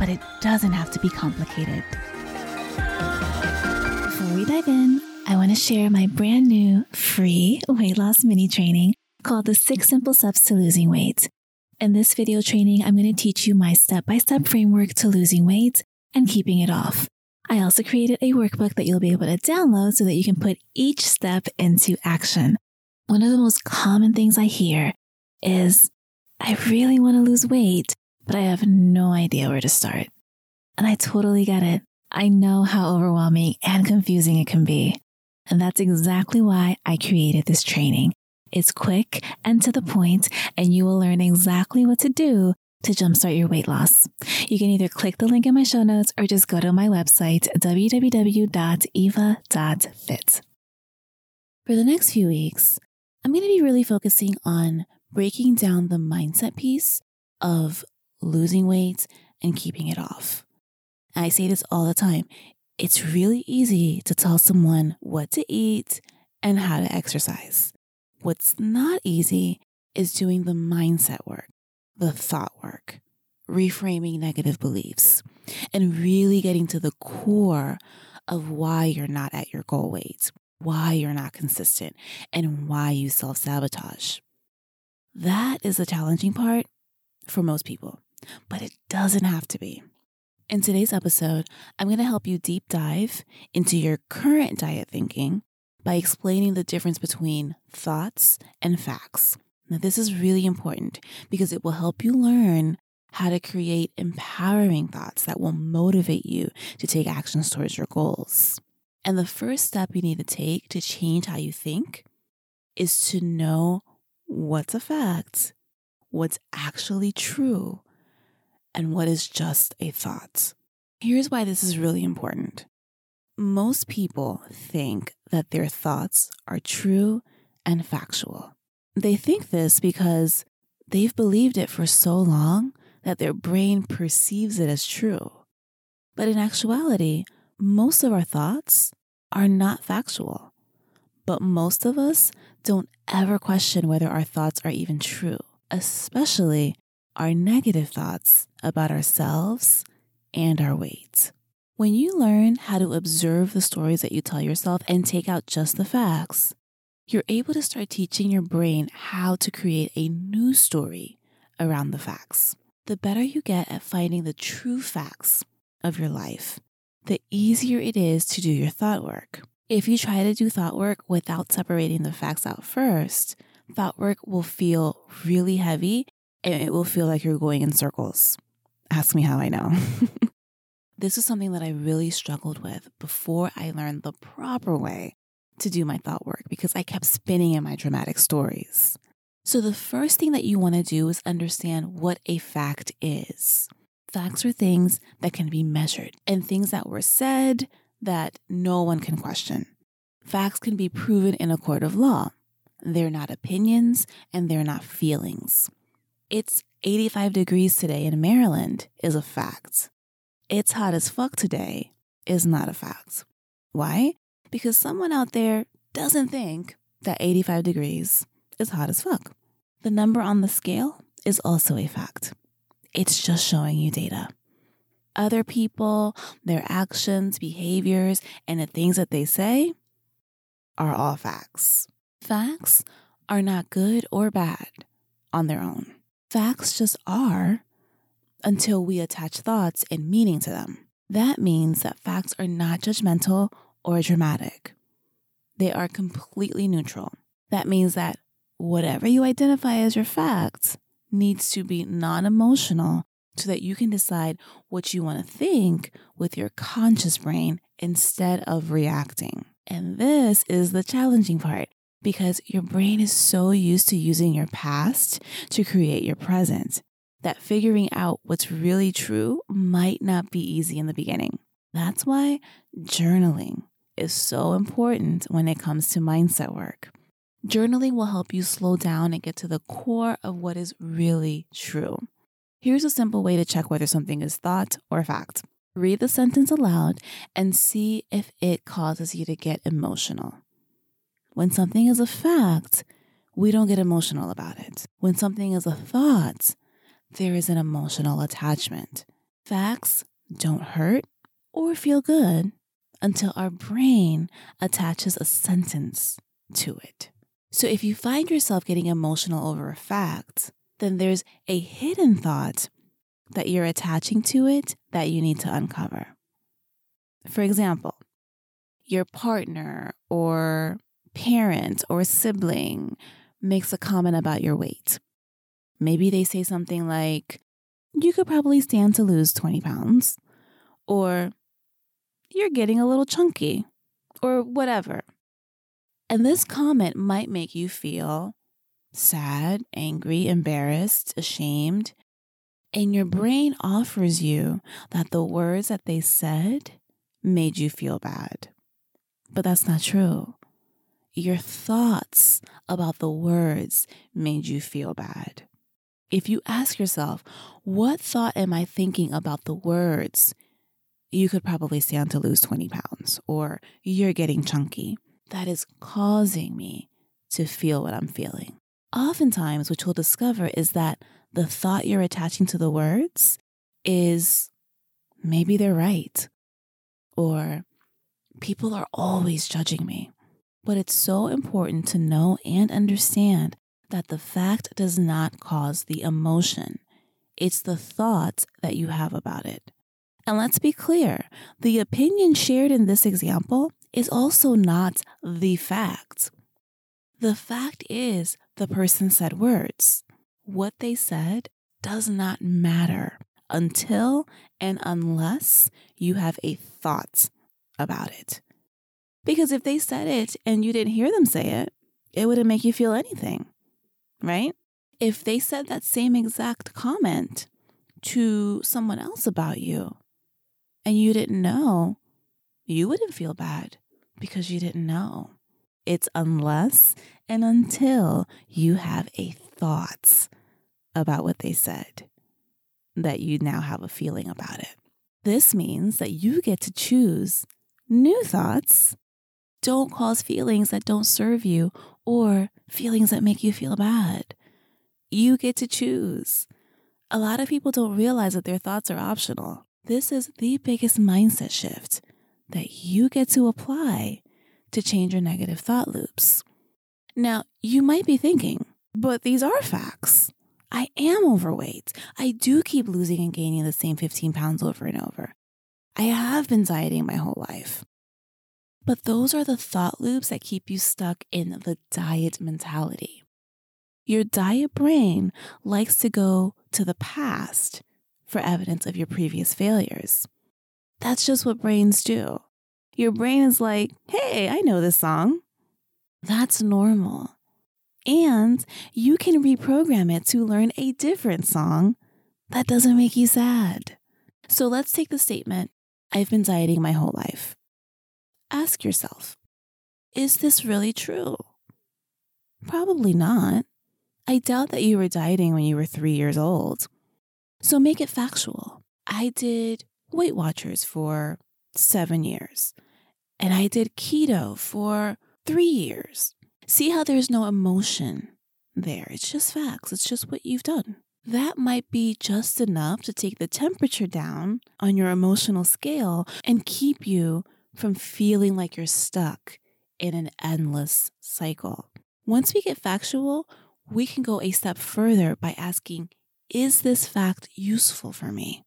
but it doesn't have to be complicated. Before we dive in, I want to share my brand new free weight loss mini training called the Six Simple Steps to Losing Weight. In this video training, I'm going to teach you my step by step framework to losing weight and keeping it off. I also created a workbook that you'll be able to download so that you can put each step into action. One of the most common things I hear is I really want to lose weight, but I have no idea where to start. And I totally get it. I know how overwhelming and confusing it can be. And that's exactly why I created this training. It's quick and to the point, and you will learn exactly what to do to jumpstart your weight loss. You can either click the link in my show notes or just go to my website, www.eva.fit. For the next few weeks, I'm going to be really focusing on breaking down the mindset piece of losing weight, and keeping it off. I say this all the time. It's really easy to tell someone what to eat and how to exercise. What's not easy is doing the mindset work, the thought work, reframing negative beliefs, and really getting to the core of why you're not at your goal weight, why you're not consistent, and why you self sabotage. That is the challenging part for most people but it doesn't have to be. In today's episode, I'm going to help you deep dive into your current diet thinking by explaining the difference between thoughts and facts. Now, this is really important because it will help you learn how to create empowering thoughts that will motivate you to take actions towards your goals. And the first step you need to take to change how you think is to know what's a fact, what's actually true, and what is just a thought. Here's why this is really important. Most people think that their thoughts are true and factual. They think this because they've believed it for so long that their brain perceives it as true. But in actuality, most of our thoughts are not factual. But most of us don't ever question whether our thoughts are even true, especially our negative thoughts about ourselves and our weight. When you learn how to observe the stories that you tell yourself and take out just the facts, you're able to start teaching your brain how to create a new story around the facts. The better you get at finding the true facts of your life, the easier it is to do your thought work. If you try to do thought work without separating the facts out first, thought work will feel really heavy and it will feel like you're going in circles. Ask me how I know. this is something that I really struggled with before I learned the proper way to do my thought work because I kept spinning in my dramatic stories. So, the first thing that you want to do is understand what a fact is. Facts are things that can be measured and things that were said that no one can question. Facts can be proven in a court of law. They're not opinions and they're not feelings. It's 85 degrees today in Maryland is a fact. It's hot as fuck today is not a fact. Why? Because someone out there doesn't think that 85 degrees is hot as fuck. The number on the scale is also a fact. It's just showing you data. Other people, their actions, behaviors, and the things that they say are all facts. Facts are not good or bad on their own. Facts just are until we attach thoughts and meaning to them. That means that facts are not judgmental or dramatic. They are completely neutral. That means that whatever you identify as your facts needs to be non emotional so that you can decide what you want to think with your conscious brain instead of reacting. And this is the challenging part because your brain is so used to using your past to create your present. that figuring out what's really true might not be easy in the beginning. That's why journaling is so important when it comes to mindset work. Journaling will help you slow down and get to the core of what is really true. Here's a simple way to check whether something is thought or fact. Read the sentence aloud and see if it causes you to get emotional. When something is a fact, we don't get emotional about it. When something is a thought, there is an emotional attachment. Facts don't hurt or feel good until our brain attaches a sentence to it. So if you find yourself getting emotional over a fact, then there's a hidden thought that you're attaching to it that you need to uncover. For example, your partner or parent or a sibling makes a comment about your weight. Maybe they say something like, You could probably stand to lose 20 pounds, or You're getting a little chunky, or whatever. And this comment might make you feel sad, angry, embarrassed, ashamed. And your brain offers you that the words that they said made you feel bad. But that's not true. Your thoughts about the words made you feel bad. If you ask yourself, what thought am I thinking about the words? You could probably stand to lose 20 pounds, or you're getting chunky. That is causing me to feel what I'm feeling. Oftentimes, what you'll discover is that the thought you're attaching to the words is maybe they're right, or people are always judging me. But it's so important to know and understand that the fact does not cause the emotion. It's the thoughts that you have about it. And let's be clear the opinion shared in this example is also not the fact. The fact is, the person said words. What they said does not matter until and unless you have a thought about it. Because if they said it and you didn't hear them say it, it wouldn't make you feel anything, right? If they said that same exact comment to someone else about you and you didn't know, you wouldn't feel bad because you didn't know. It's unless and until you have a thought about what they said that you now have a feeling about it. This means that you get to choose new thoughts don't cause feelings that don't serve you or feelings that make you feel bad. You get to choose. A lot of people don't realize that their thoughts are optional. This is the biggest mindset shift that you get to apply to change your negative thought loops. Now, you might be thinking, but these are facts. I am overweight. I do keep losing and gaining the same 15 pounds over and over. I have been dieting my whole life. But those are the thought loops that keep you stuck in the diet mentality. Your diet brain likes to go to the past for evidence of your previous failures. That's just what brains do. Your brain is like, hey, I know this song. That's normal. And you can reprogram it to learn a different song that doesn't make you sad. So let's take the statement I've been dieting my whole life ask yourself is this really true? Probably not. I doubt that you were dieting when you were three years old. So make it factual. I did Weight Watchers for seven years, and I did keto for three years. See how there's no emotion there. It's just facts, it's just what you've done. That might be just enough to take the temperature down on your emotional scale and keep you from feeling like you're stuck in an endless cycle. Once we get factual, we can go a step further by asking, is this fact useful for me?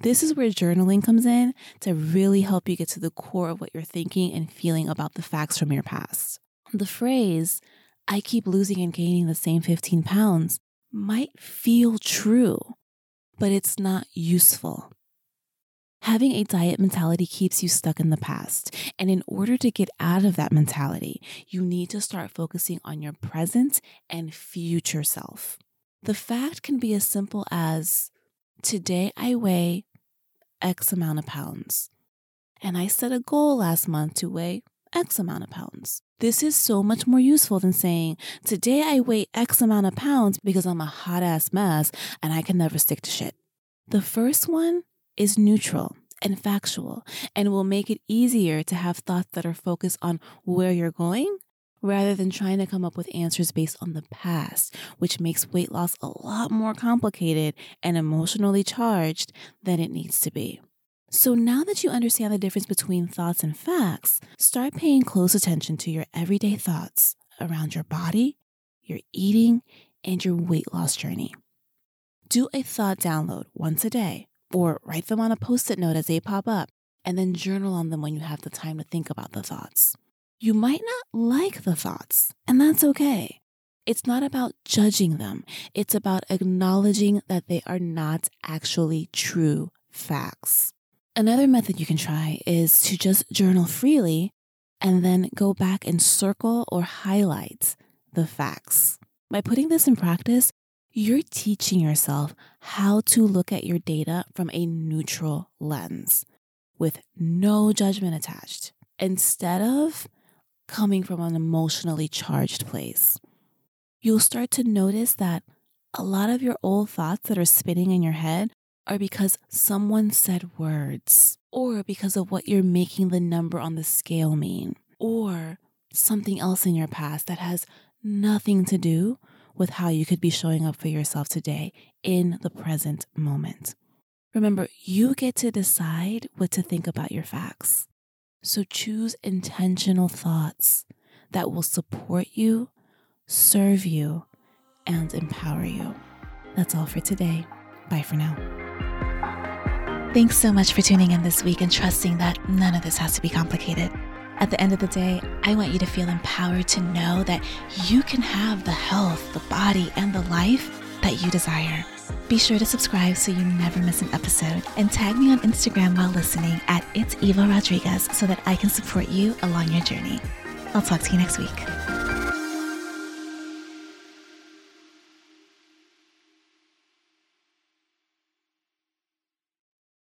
This is where journaling comes in to really help you get to the core of what you're thinking and feeling about the facts from your past. The phrase, I keep losing and gaining the same 15 pounds, might feel true, but it's not useful. Having a diet mentality keeps you stuck in the past. And in order to get out of that mentality, you need to start focusing on your present and future self. The fact can be as simple as today I weigh X amount of pounds. And I set a goal last month to weigh X amount of pounds. This is so much more useful than saying, today I weigh X amount of pounds because I'm a hot ass mess and I can never stick to shit. The first one is neutral and factual and will make it easier to have thoughts that are focused on where you're going rather than trying to come up with answers based on the past, which makes weight loss a lot more complicated and emotionally charged than it needs to be. So now that you understand the difference between thoughts and facts, start paying close attention to your everyday thoughts around your body, your eating, and your weight loss journey. Do a thought download once a day or write them on a post it note as they pop up, and then journal on them when you have the time to think about the thoughts. You might not like the thoughts, and that's okay. It's not about judging them, it's about acknowledging that they are not actually true facts. Another method you can try is to just journal freely and then go back and circle or highlight the facts. By putting this in practice, you're teaching yourself how to look at your data from a neutral lens with no judgment attached instead of coming from an emotionally charged place. You'll start to notice that a lot of your old thoughts that are spinning in your head are because someone said words, or because of what you're making the number on the scale mean, or something else in your past that has nothing to do with how you could be showing up for yourself today in the present moment. Remember, you get to decide what to think about your facts. So choose intentional thoughts that will support you, serve you, and empower you. That's all for today. Bye for now. Thanks so much for tuning in this week and trusting that none of this has to be complicated. At the end of the day, I want you to feel empowered to know that you can have the health, the body, and the life that you desire. Be sure to subscribe so you never miss an episode and tag me on Instagram while listening at It's Eva Rodriguez so that I can support you along your journey. I'll talk to you next week.